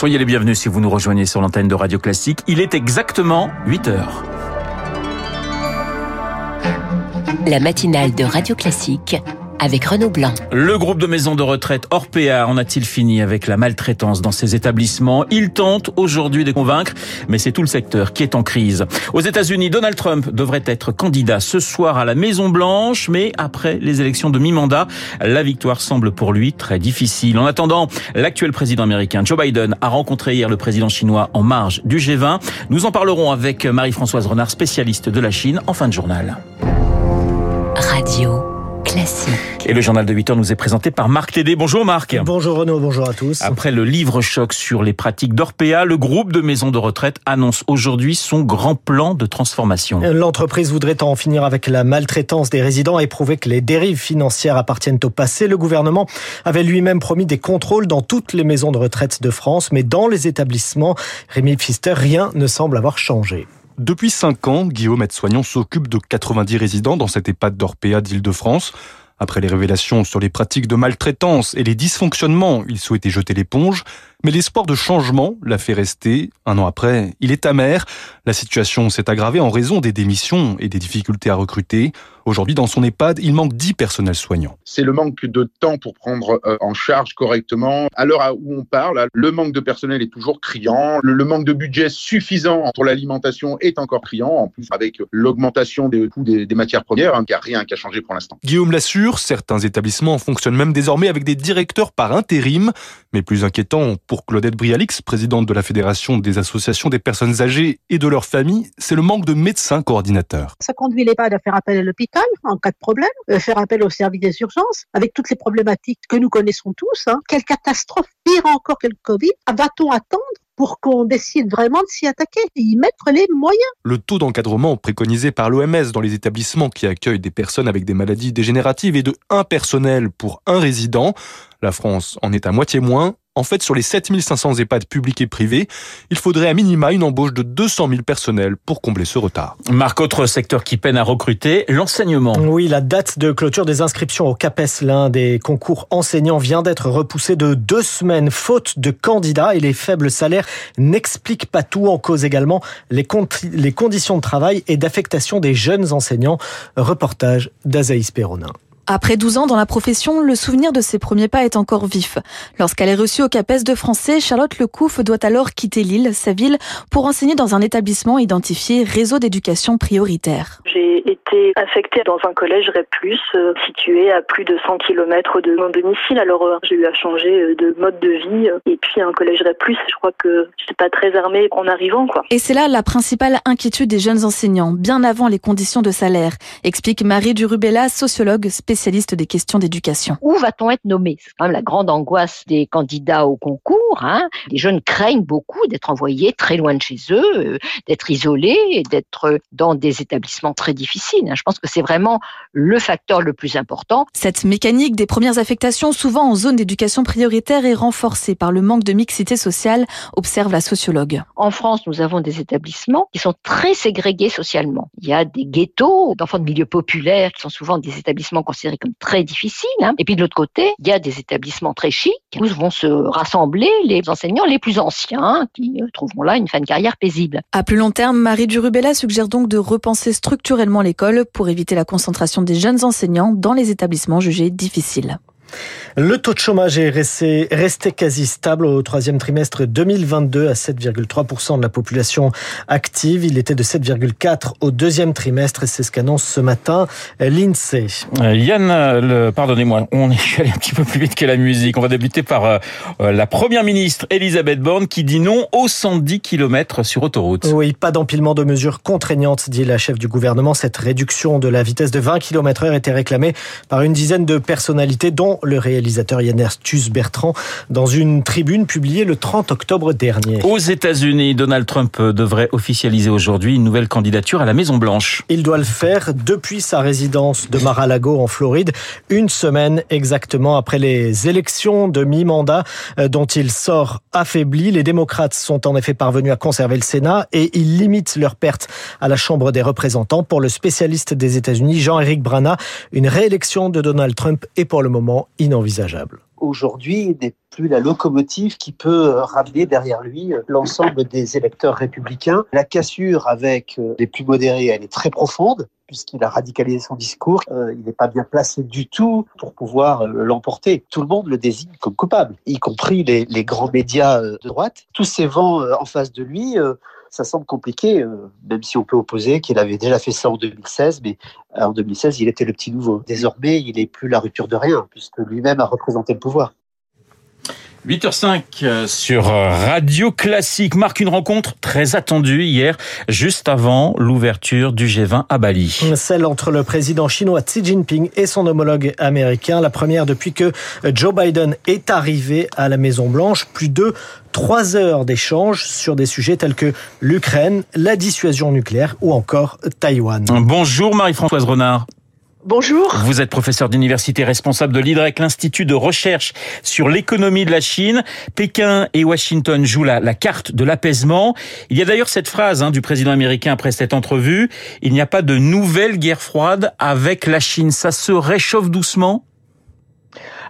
Soyez les bienvenus si vous nous rejoignez sur l'antenne de Radio Classique. Il est exactement 8 heures. La matinale de Radio Classique avec Renaud Blanc. Le groupe de maisons de retraite Orpea en a-t-il fini avec la maltraitance dans ces établissements? Il tente aujourd'hui de convaincre, mais c'est tout le secteur qui est en crise. Aux États-Unis, Donald Trump devrait être candidat ce soir à la Maison Blanche, mais après les élections de mi-mandat, la victoire semble pour lui très difficile. En attendant, l'actuel président américain Joe Biden a rencontré hier le président chinois en marge du G20. Nous en parlerons avec Marie-Françoise Renard, spécialiste de la Chine, en fin de journal. Radio. Classique. Et le journal de 8 heures nous est présenté par Marc Tédé. Bonjour Marc. Bonjour Renaud, bonjour à tous. Après le livre choc sur les pratiques d'Orpea, le groupe de maisons de retraite annonce aujourd'hui son grand plan de transformation. L'entreprise voudrait en finir avec la maltraitance des résidents et prouver que les dérives financières appartiennent au passé. Le gouvernement avait lui-même promis des contrôles dans toutes les maisons de retraite de France, mais dans les établissements, Rémi Pfister, rien ne semble avoir changé. Depuis 5 ans, Guillaume Aide-Soignant s'occupe de 90 résidents dans cette EHPAD d'Orpea d'Île-de-France. Après les révélations sur les pratiques de maltraitance et les dysfonctionnements, il souhaitait jeter l'éponge. Mais l'espoir de changement l'a fait rester. Un an après, il est amer. La situation s'est aggravée en raison des démissions et des difficultés à recruter. Aujourd'hui, dans son EHPAD, il manque 10 personnels soignants. C'est le manque de temps pour prendre euh, en charge correctement. À l'heure où on parle, le manque de personnel est toujours criant. Le manque de budget suffisant pour l'alimentation est encore criant. En plus, avec l'augmentation des coûts des, matières premières, hein, il n'y a rien qui a changé pour l'instant. Guillaume l'assure, certains établissements fonctionnent même désormais avec des directeurs par intérim. Mais plus inquiétant pour Claudette Brialix, présidente de la Fédération des associations des personnes âgées et de leurs familles, c'est le manque de médecins coordinateurs. Ça conduit l'EHPAD à faire appel à l'hôpital en cas de problème, euh, faire appel au service des urgences, avec toutes les problématiques que nous connaissons tous. Hein. Quelle catastrophe, pire encore que le Covid, va-t-on attendre pour qu'on décide vraiment de s'y attaquer et y mettre les moyens? Le taux d'encadrement préconisé par l'OMS dans les établissements qui accueillent des personnes avec des maladies dégénératives est de 1 personnel pour un résident. La France en est à moitié moins. En fait, sur les 7500 EHPAD publics et privés, il faudrait à minima une embauche de 200 000 personnels pour combler ce retard. Marc, autre secteur qui peine à recruter, l'enseignement. Oui, la date de clôture des inscriptions au CAPES, l'un des concours enseignants, vient d'être repoussée de deux semaines, faute de candidats et les faibles salaires n'expliquent pas tout. En cause également les, les conditions de travail et d'affectation des jeunes enseignants. Reportage d'Azaïs Perronin. Après 12 ans dans la profession, le souvenir de ses premiers pas est encore vif. Lorsqu'elle est reçue au CAPES de français, Charlotte Lecouf doit alors quitter Lille, sa ville, pour enseigner dans un établissement identifié réseau d'éducation prioritaire. J'ai été affectée dans un collège REP+, euh, situé à plus de 100 km de mon domicile. Alors euh, j'ai eu à changer euh, de mode de vie et puis un collège REP+, je crois que je n'étais pas très armée en arrivant. quoi. Et c'est là la principale inquiétude des jeunes enseignants, bien avant les conditions de salaire, explique Marie Durubella, sociologue spécialiste spécialiste des questions d'éducation. Où va-t-on être nommé? C'est quand même la grande angoisse des candidats au concours. Hein. Les jeunes craignent beaucoup d'être envoyés très loin de chez eux, euh, d'être isolés, d'être dans des établissements très difficiles. Hein. Je pense que c'est vraiment le facteur le plus important. Cette mécanique des premières affectations, souvent en zone d'éducation prioritaire, est renforcée par le manque de mixité sociale, observe la sociologue. En France, nous avons des établissements qui sont très ségrégés socialement. Il y a des ghettos d'enfants de milieux populaires qui sont souvent des établissements considérés comme très difficile. Hein. Et puis de l'autre côté, il y a des établissements très chics où vont se rassembler les enseignants les plus anciens qui euh, trouveront là une fin de carrière paisible. À plus long terme, Marie Durubella suggère donc de repenser structurellement l'école pour éviter la concentration des jeunes enseignants dans les établissements jugés difficiles. Le taux de chômage est resté, resté quasi stable au troisième trimestre 2022 à 7,3% de la population active. Il était de 7,4% au deuxième trimestre et c'est ce qu'annonce ce matin l'INSEE. Euh, Yann, pardonnez-moi, on est allé un petit peu plus vite que la musique. On va débuter par euh, euh, la première ministre Elisabeth Borne qui dit non aux 110 km sur autoroute. Oui, pas d'empilement de mesures contraignantes, dit la chef du gouvernement. Cette réduction de la vitesse de 20 km heure était réclamée par une dizaine de personnalités dont le réalisateur Yann Erstus Bertrand dans une tribune publiée le 30 octobre dernier. Aux États-Unis, Donald Trump devrait officialiser aujourd'hui une nouvelle candidature à la Maison Blanche. Il doit le faire depuis sa résidence de Mar-a-Lago en Floride, une semaine exactement après les élections de mi-mandat euh, dont il sort affaibli. Les démocrates sont en effet parvenus à conserver le Sénat et ils limitent leur perte à la Chambre des représentants. Pour le spécialiste des États-Unis, Jean-Éric Brana, une réélection de Donald Trump est pour le moment inenvisageable aujourd'hui n'est plus la locomotive qui peut ramener derrière lui l'ensemble des électeurs républicains. La cassure avec les plus modérés, elle est très profonde puisqu'il a radicalisé son discours. Euh, il n'est pas bien placé du tout pour pouvoir euh, l'emporter. Tout le monde le désigne comme coupable, y compris les, grands médias euh, de droite. Tous ces vents en face de lui, ça semble compliqué, même si on peut opposer qu'il avait déjà fait ça en 2016, mais en 2016, il était le petit nouveau. Désormais, il n'est plus la rupture de rien, puisque lui-même a représenté le pouvoir. 8h05 euh, sur Radio Classique marque une rencontre très attendue hier, juste avant l'ouverture du G20 à Bali. Celle entre le président chinois Xi Jinping et son homologue américain, la première depuis que Joe Biden est arrivé à la Maison Blanche. Plus de trois heures d'échanges sur des sujets tels que l'Ukraine, la dissuasion nucléaire ou encore Taïwan. Bonjour Marie-Françoise Renard. Bonjour. Vous êtes professeur d'université responsable de l'IDREC, l'Institut de recherche sur l'économie de la Chine. Pékin et Washington jouent la, carte de l'apaisement. Il y a d'ailleurs cette phrase hein, du président américain après cette entrevue. Il n'y a pas de nouvelle guerre froide avec la Chine. Ça se réchauffe doucement?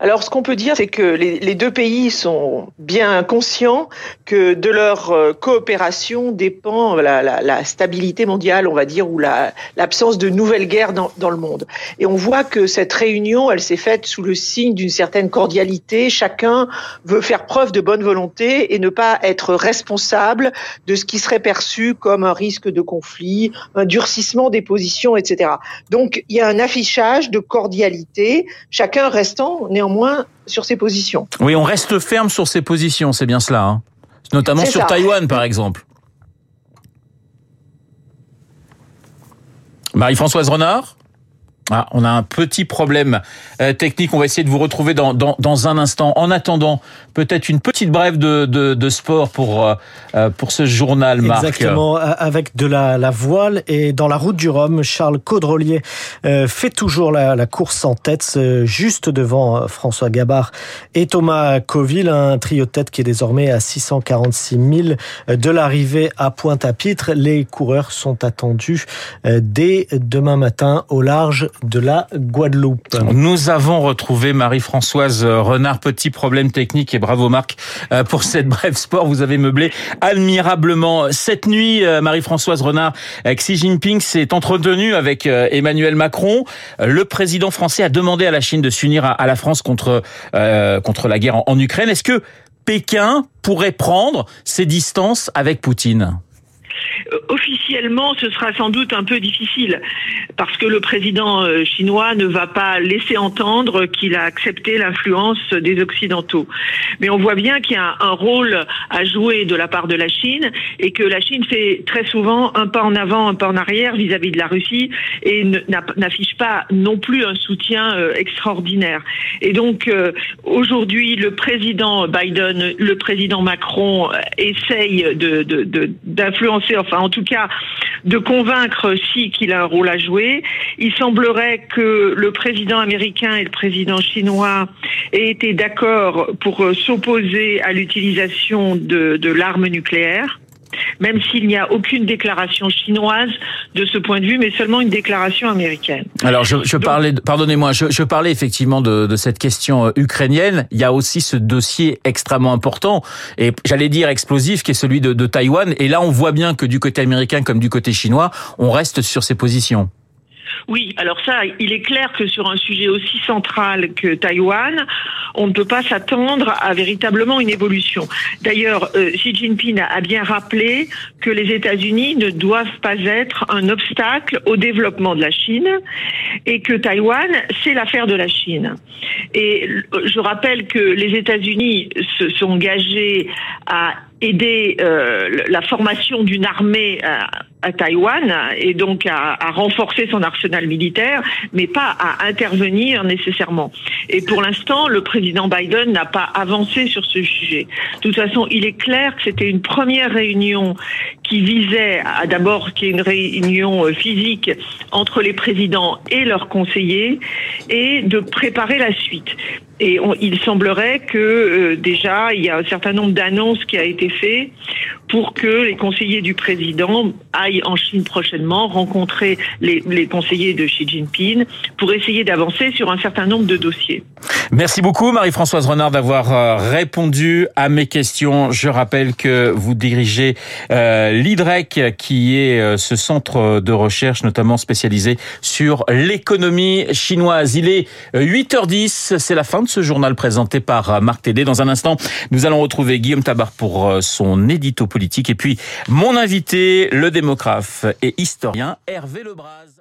Alors, ce qu'on peut dire, c'est que les, deux pays sont bien conscients que de leur euh, coopération dépend la, stabilité mondiale, on va dire, ou l'absence de nouvelles guerres dans, dans, le monde. Et on voit que cette réunion, elle s'est faite sous le signe d'une certaine cordialité. Chacun veut faire preuve de bonne volonté et ne pas être responsable de ce qui serait perçu comme un risque de conflit, un durcissement des positions, etc. Donc, il y a un affichage de cordialité, chacun restant néanmoins moins sur ses positions. Oui, on reste ferme sur ses positions, c'est bien cela. Hein. Notamment sur Taïwan, par exemple. Marie-Françoise Renard? Ah, on a un petit problème euh, technique. On va essayer de vous retrouver dans, dans, dans un instant. En attendant, peut-être une petite brève de, de, de sport pour, euh, euh, pour ce journal, Marc. Exactement, avec de la, la, voile et dans la route du Rhum, Charles Caudrelier fait toujours la, la, course en tête, juste devant François Gabard et Thomas Coville, un trio de tête qui est désormais à 646 000 de l'arrivée à Pointe-à-Pitre. Les coureurs sont attendus dès demain matin au large de la Guadeloupe. Nous avons retrouvé Marie-Françoise Renard. Petit problème technique et bravo Marc euh, pour cette brève sport. Vous avez meublé admirablement. Cette nuit, euh, Marie-Françoise Renard, euh, Xi Jinping s'est entretenu avec Emmanuel Macron. Le président français a demandé à la Chine de s'unir à la France contre, contre la guerre en Ukraine. Est-ce que Pékin pourrait prendre ses distances avec Poutine? euh, officiellement, ce sera sans doute un peu difficile parce que le président euh, chinois ne va pas laisser entendre qu'il a accepté l'influence des Occidentaux. Mais on voit bien qu'il y a un rôle à jouer de la part de la Chine et que la Chine fait très souvent un pas en avant, un pas en arrière vis-à-vis de la Russie et n'affiche pas non plus un soutien euh, extraordinaire. Et donc aujourd'hui, le président Biden, le président Macron essayent d'influencer, enfin en tout cas de convaincre si qu'il a un rôle à jouer. Il semblerait que le président américain et le président chinois aient été d'accord pour euh, s'opposer à l'utilisation de, de l'arme nucléaire même s'il n'y a aucune déclaration chinoise de ce point de vue, mais seulement une déclaration américaine. Alors, je, je parlais, pardonnez-moi, je, je, parlais effectivement de, de, cette question euh, ukrainienne. Il y a aussi ce dossier extrêmement important et j'allais dire explosif, qui est celui de, de Taïwan. Et là, on voit bien que du côté américain comme du côté chinois, on reste sur ces positions. Oui, alors ça, il est clair que sur un sujet aussi central que Taïwan, on ne peut pas s'attendre à véritablement une évolution. D'ailleurs, euh, Xi Jinping a bien rappelé que les États-Unis ne doivent pas être un obstacle au développement de la Chine et que Taïwan, c'est l'affaire de la Chine. Et je rappelle que les États-Unis se sont engagés à aider euh, la formation d'une armée à, Taïwan et donc à, à, renforcer son arsenal militaire, mais pas à intervenir nécessairement. Et pour l'instant, le président Biden n'a pas avancé sur ce sujet. De toute façon, il est clair que c'était une première réunion qui visait à d'abord qu'il y ait une réunion euh, physique entre les présidents et leurs conseillers et de préparer la suite. Et il semblerait que euh, déjà il y a un certain nombre d'annonces qui a été fait pour que les conseillers du président aillent en Chine prochainement rencontrer les, conseillers de Xi Jinping pour essayer d'avancer sur un certain nombre de dossiers. Merci beaucoup Marie-Françoise Renard d'avoir euh, répondu à mes questions. Je rappelle que vous dirigez euh, l'IDREC qui est euh, ce centre de recherche notamment spécialisé sur l'économie chinoise. Il est 8h10, c'est la fin ce journal présenté par Marc Tédé. Dans un instant, nous allons retrouver Guillaume Tabar pour son édito politique et puis mon invité, le démographe et historien Hervé Lebras.